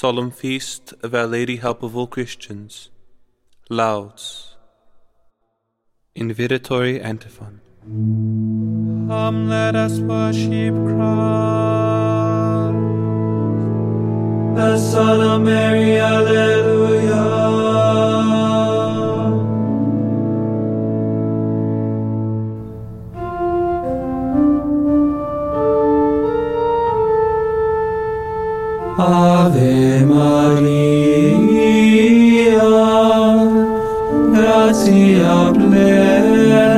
Solemn Feast of Our Lady Help of All Christians. Lauds. Invitatory Antiphon. Come, let us worship Christ, the Son of Mary. Alleluia. Ave Maria, gratia plena,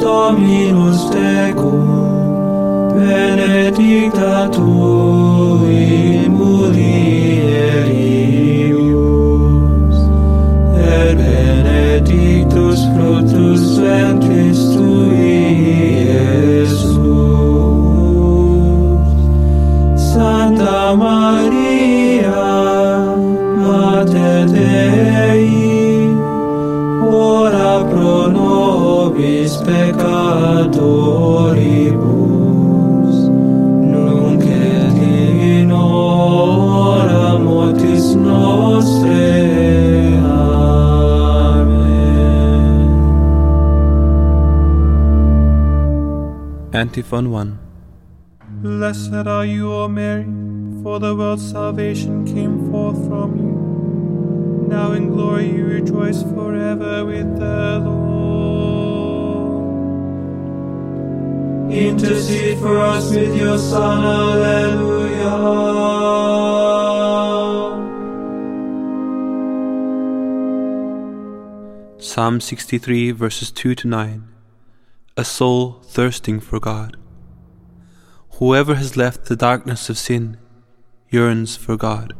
Dominus tecum, benedicta tu in mulieribus, et benedictus fructus ventris tui, Antiphon 1. Blessed are you, O Mary, for the world's salvation came forth from you. Now in glory you rejoice forever with the Lord. Intercede for us with your Son, Alleluia. Psalm 63, verses 2 to 9. A soul thirsting for God. Whoever has left the darkness of sin yearns for God.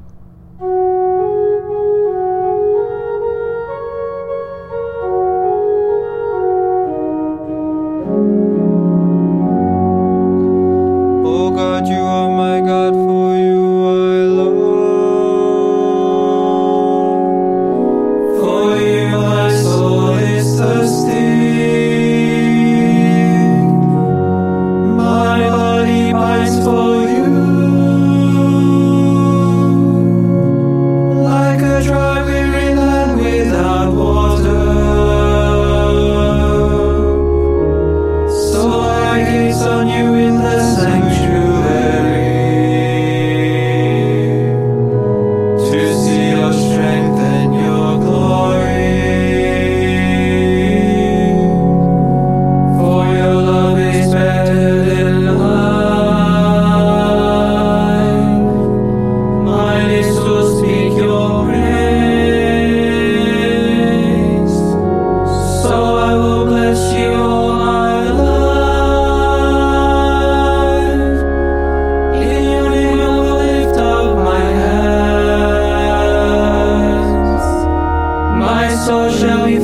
My soul shall be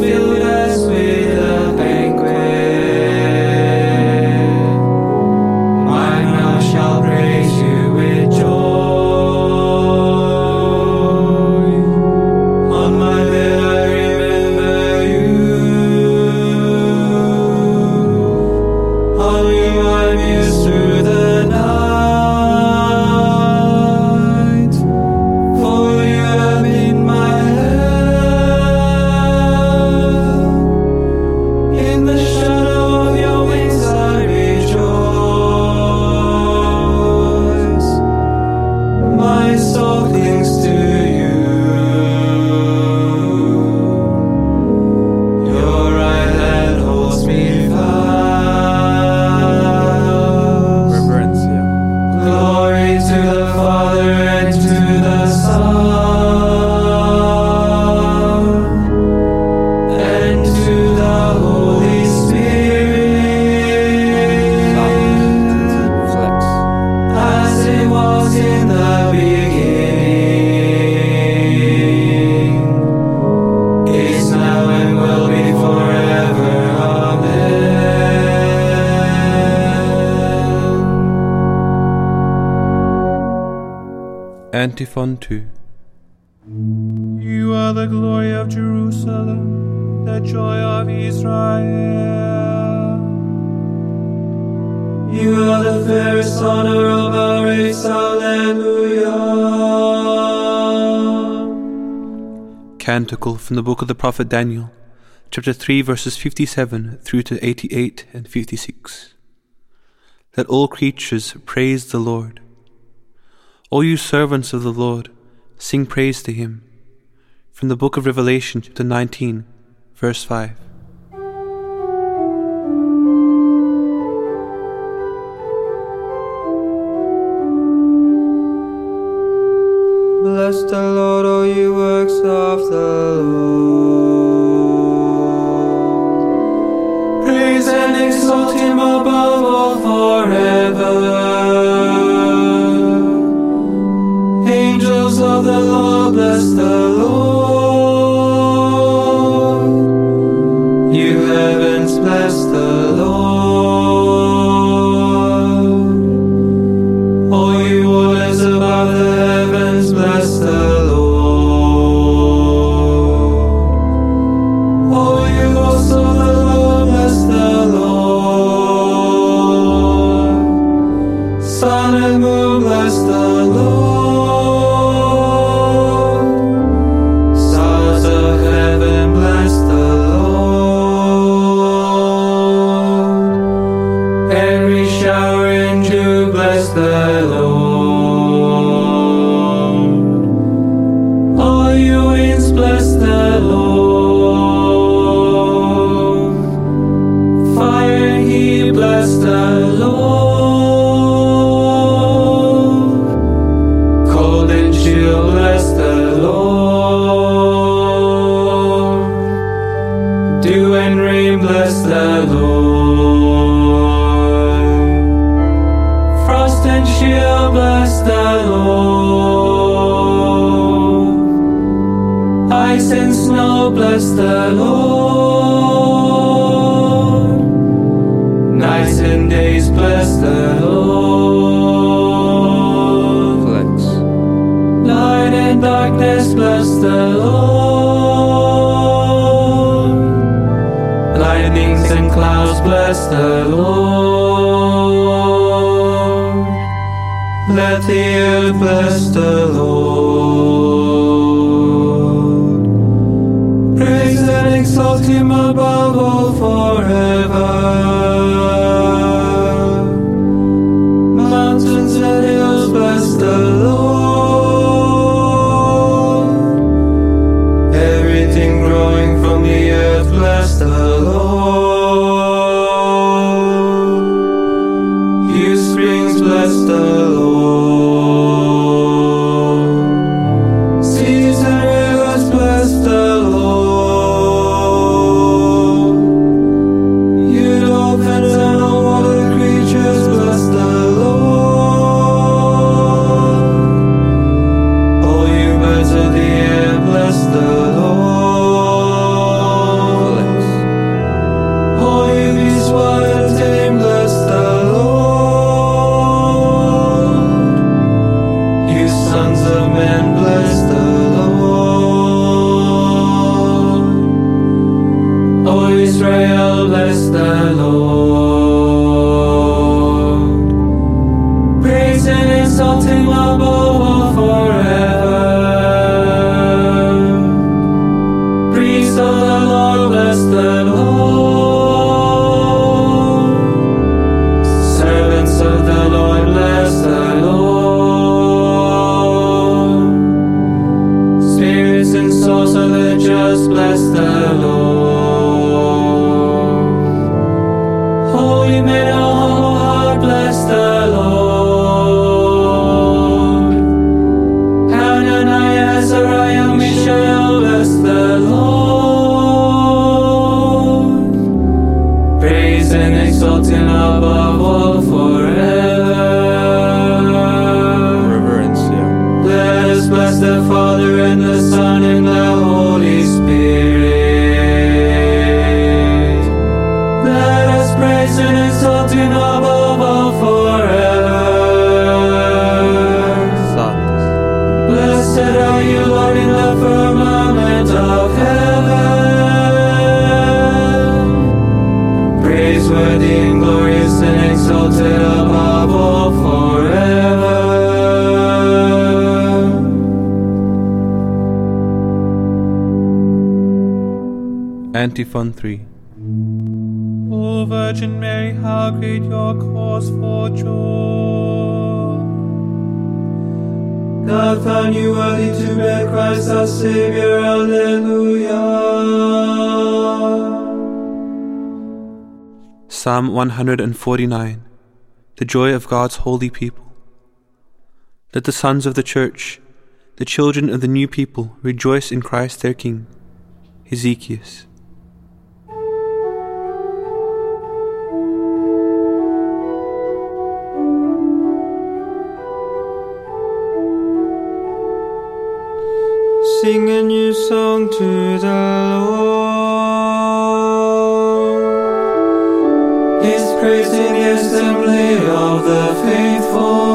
Antiphon 2 You are the glory of Jerusalem, the joy of Israel. You are the fairest honor of our race, Alleluia. Canticle from the book of the prophet Daniel, chapter 3, verses 57 through to 88 and 56. Let all creatures praise the Lord. All you servants of the Lord, sing praise to him. From the book of Revelation, chapter 19, verse 5. Bless the Lord, all you works of the Lord. Praise and exalt him above all forever. the Lord, bless the Lord. bless the Lord. Lightnings and clouds bless the Lord. Let the earth bless the Lord. Praise and exalt him above all forever. Mountains and hills bless the Lord. just Israel, bless the Lord. Praise and exalt him above Antiphon 3 O Virgin Mary, how great your cause for joy. God found you worthy to bear Christ our Savior. Alleluia. Psalm 149 The joy of God's holy people. Let the sons of the church, the children of the new people, rejoice in Christ their King. Ezekiel. Sing a new song to the Lord. His praising the assembly of the faithful.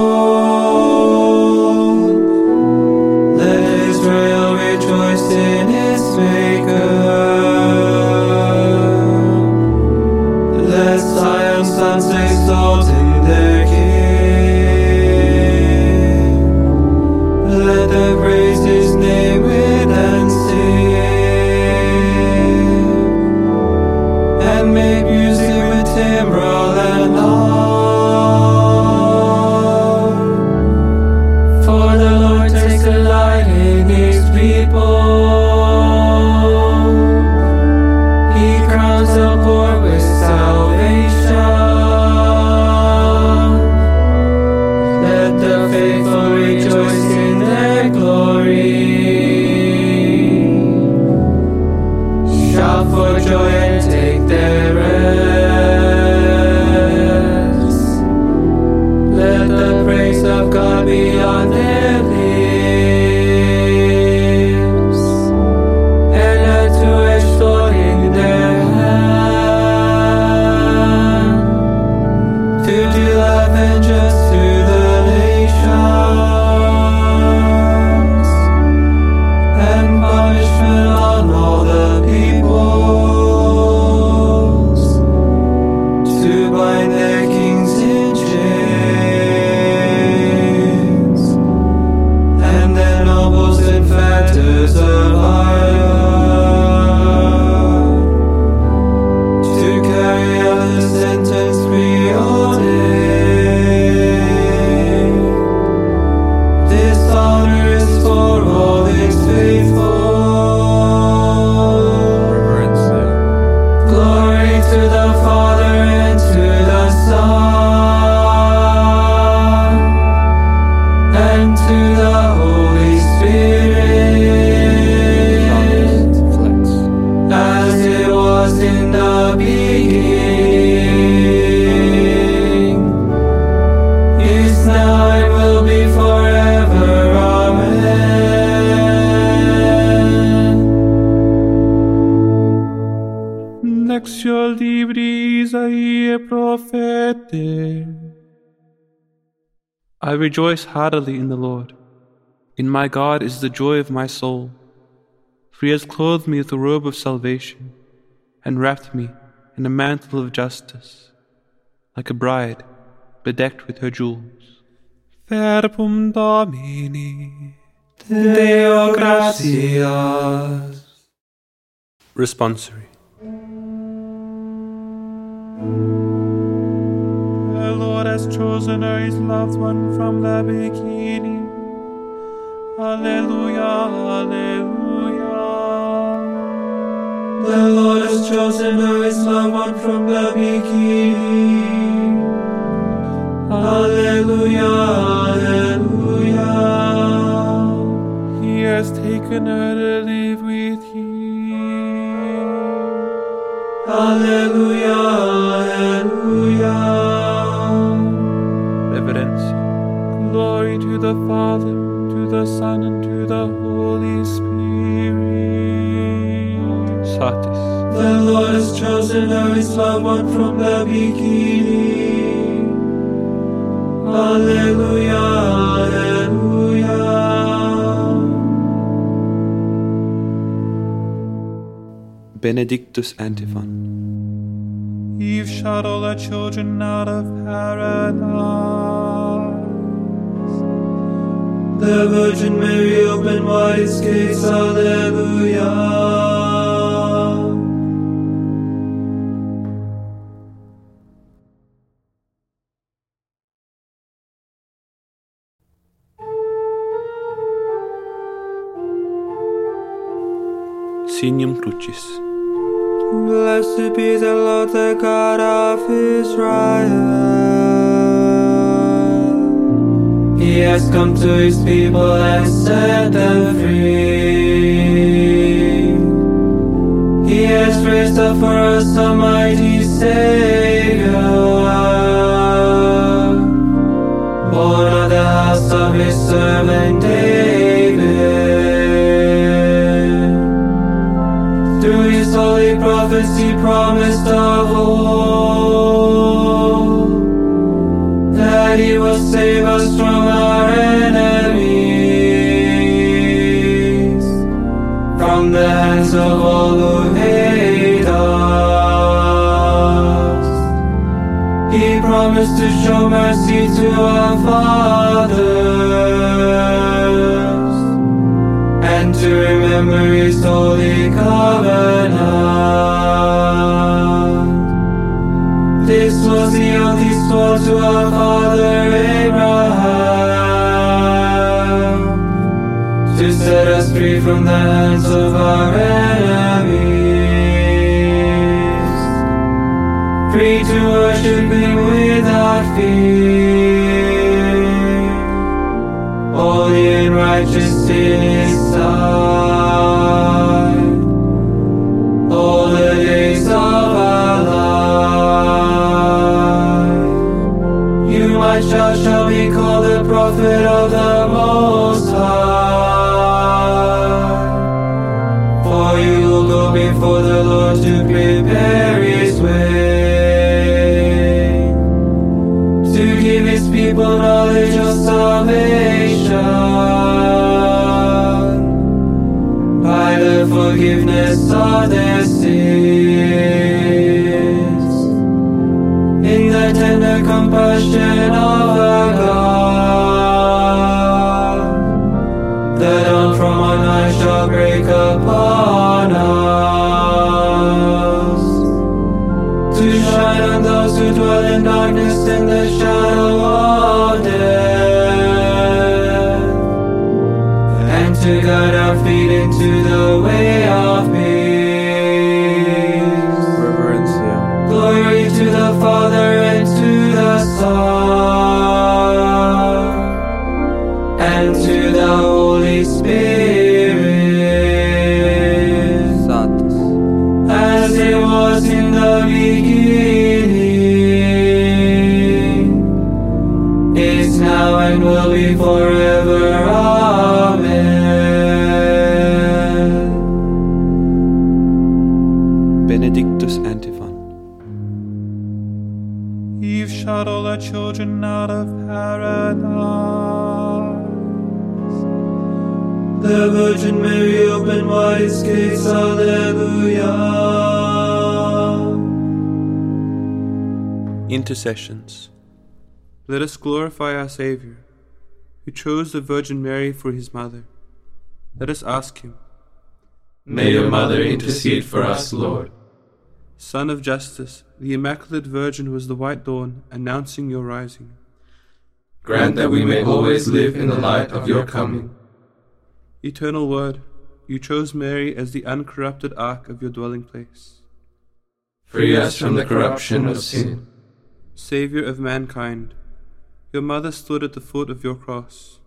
I rejoice heartily in the Lord. In my God is the joy of my soul. For he has clothed me with a robe of salvation, and wrapped me in a mantle of justice, like a bride bedecked with her jewels. Verbum Domini. Deo gratias. Responsory. Lord has chosen her, his loved one from the beginning. Alleluia, Alleluia. The Lord has chosen her, his loved one from the beginning. Alleluia, Alleluia. He has taken her to live with him. Alleluia. The Father, to the Son, and to the Holy Spirit. Satis. The Lord has chosen her, his loved one from the beginning. Alleluia, Alleluia. Benedictus Antiphon. Eve shut all her children out of paradise. The Virgin Mary opened wide its gates, Alleluia. Signum Crucis. Blessed be the Lord, the God of Israel. He has come to his people and set them free. He has raised up for us a mighty Savior, born of the house of his servant David. Through his holy prophets he promised of old to show mercy to our fathers and to remember his holy covenant. This was the oath he swore to our father Abraham to set us free from the hands of our to worship him without fear. Righteous in His forgiveness of their sins. In the tender compassion Father and to the Son Mary opened wide its gates, Alleluia. Intercessions. Let us glorify our Saviour, who chose the Virgin Mary for his mother. Let us ask him, May your mother intercede for us, Lord. Sun of Justice, the Immaculate Virgin was the white dawn announcing your rising. Grant that we may always live in the light of your coming. Eternal Word, you chose Mary as the uncorrupted ark of your dwelling place. Free us from the corruption of sin. Saviour of mankind, your mother stood at the foot of your cross.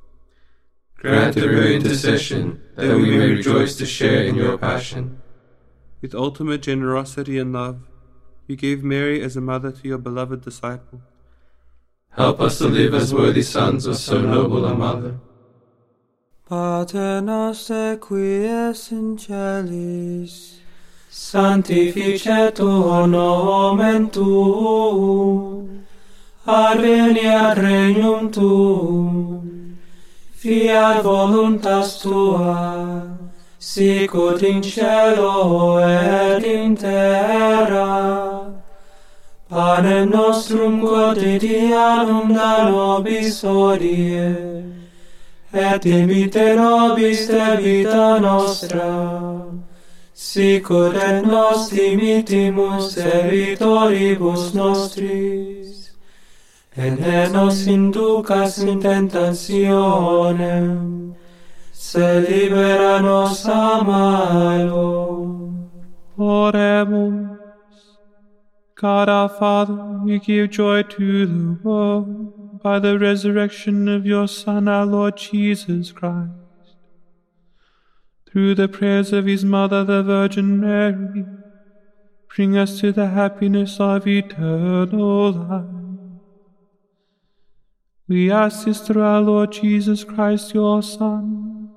Grant through her intercession that we may rejoice to share in your passion. With ultimate generosity and love, you gave Mary as a mother to your beloved disciple. Help us to live as worthy sons of so noble a mother. Pater noster qui es in celis, sanctificetur nomen tuum, adveniat regnum tuum, fiat voluntas tua, sicut in cielo et in terra, panem nostrum quotidianum da nobis odie, et dimite nobis debita nostra, sicut et nos dimitimus debitoribus nostris, et ne nos inducas in tentationem, se libera nos malo. Oremus. Our Father, you give joy to the world by the resurrection of your Son, our Lord Jesus Christ. Through the prayers of his mother, the Virgin Mary, bring us to the happiness of eternal life. We ask this through our Lord Jesus Christ, your Son,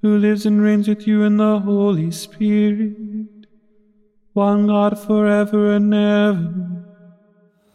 who lives and reigns with you in the Holy Spirit, one God forever and ever.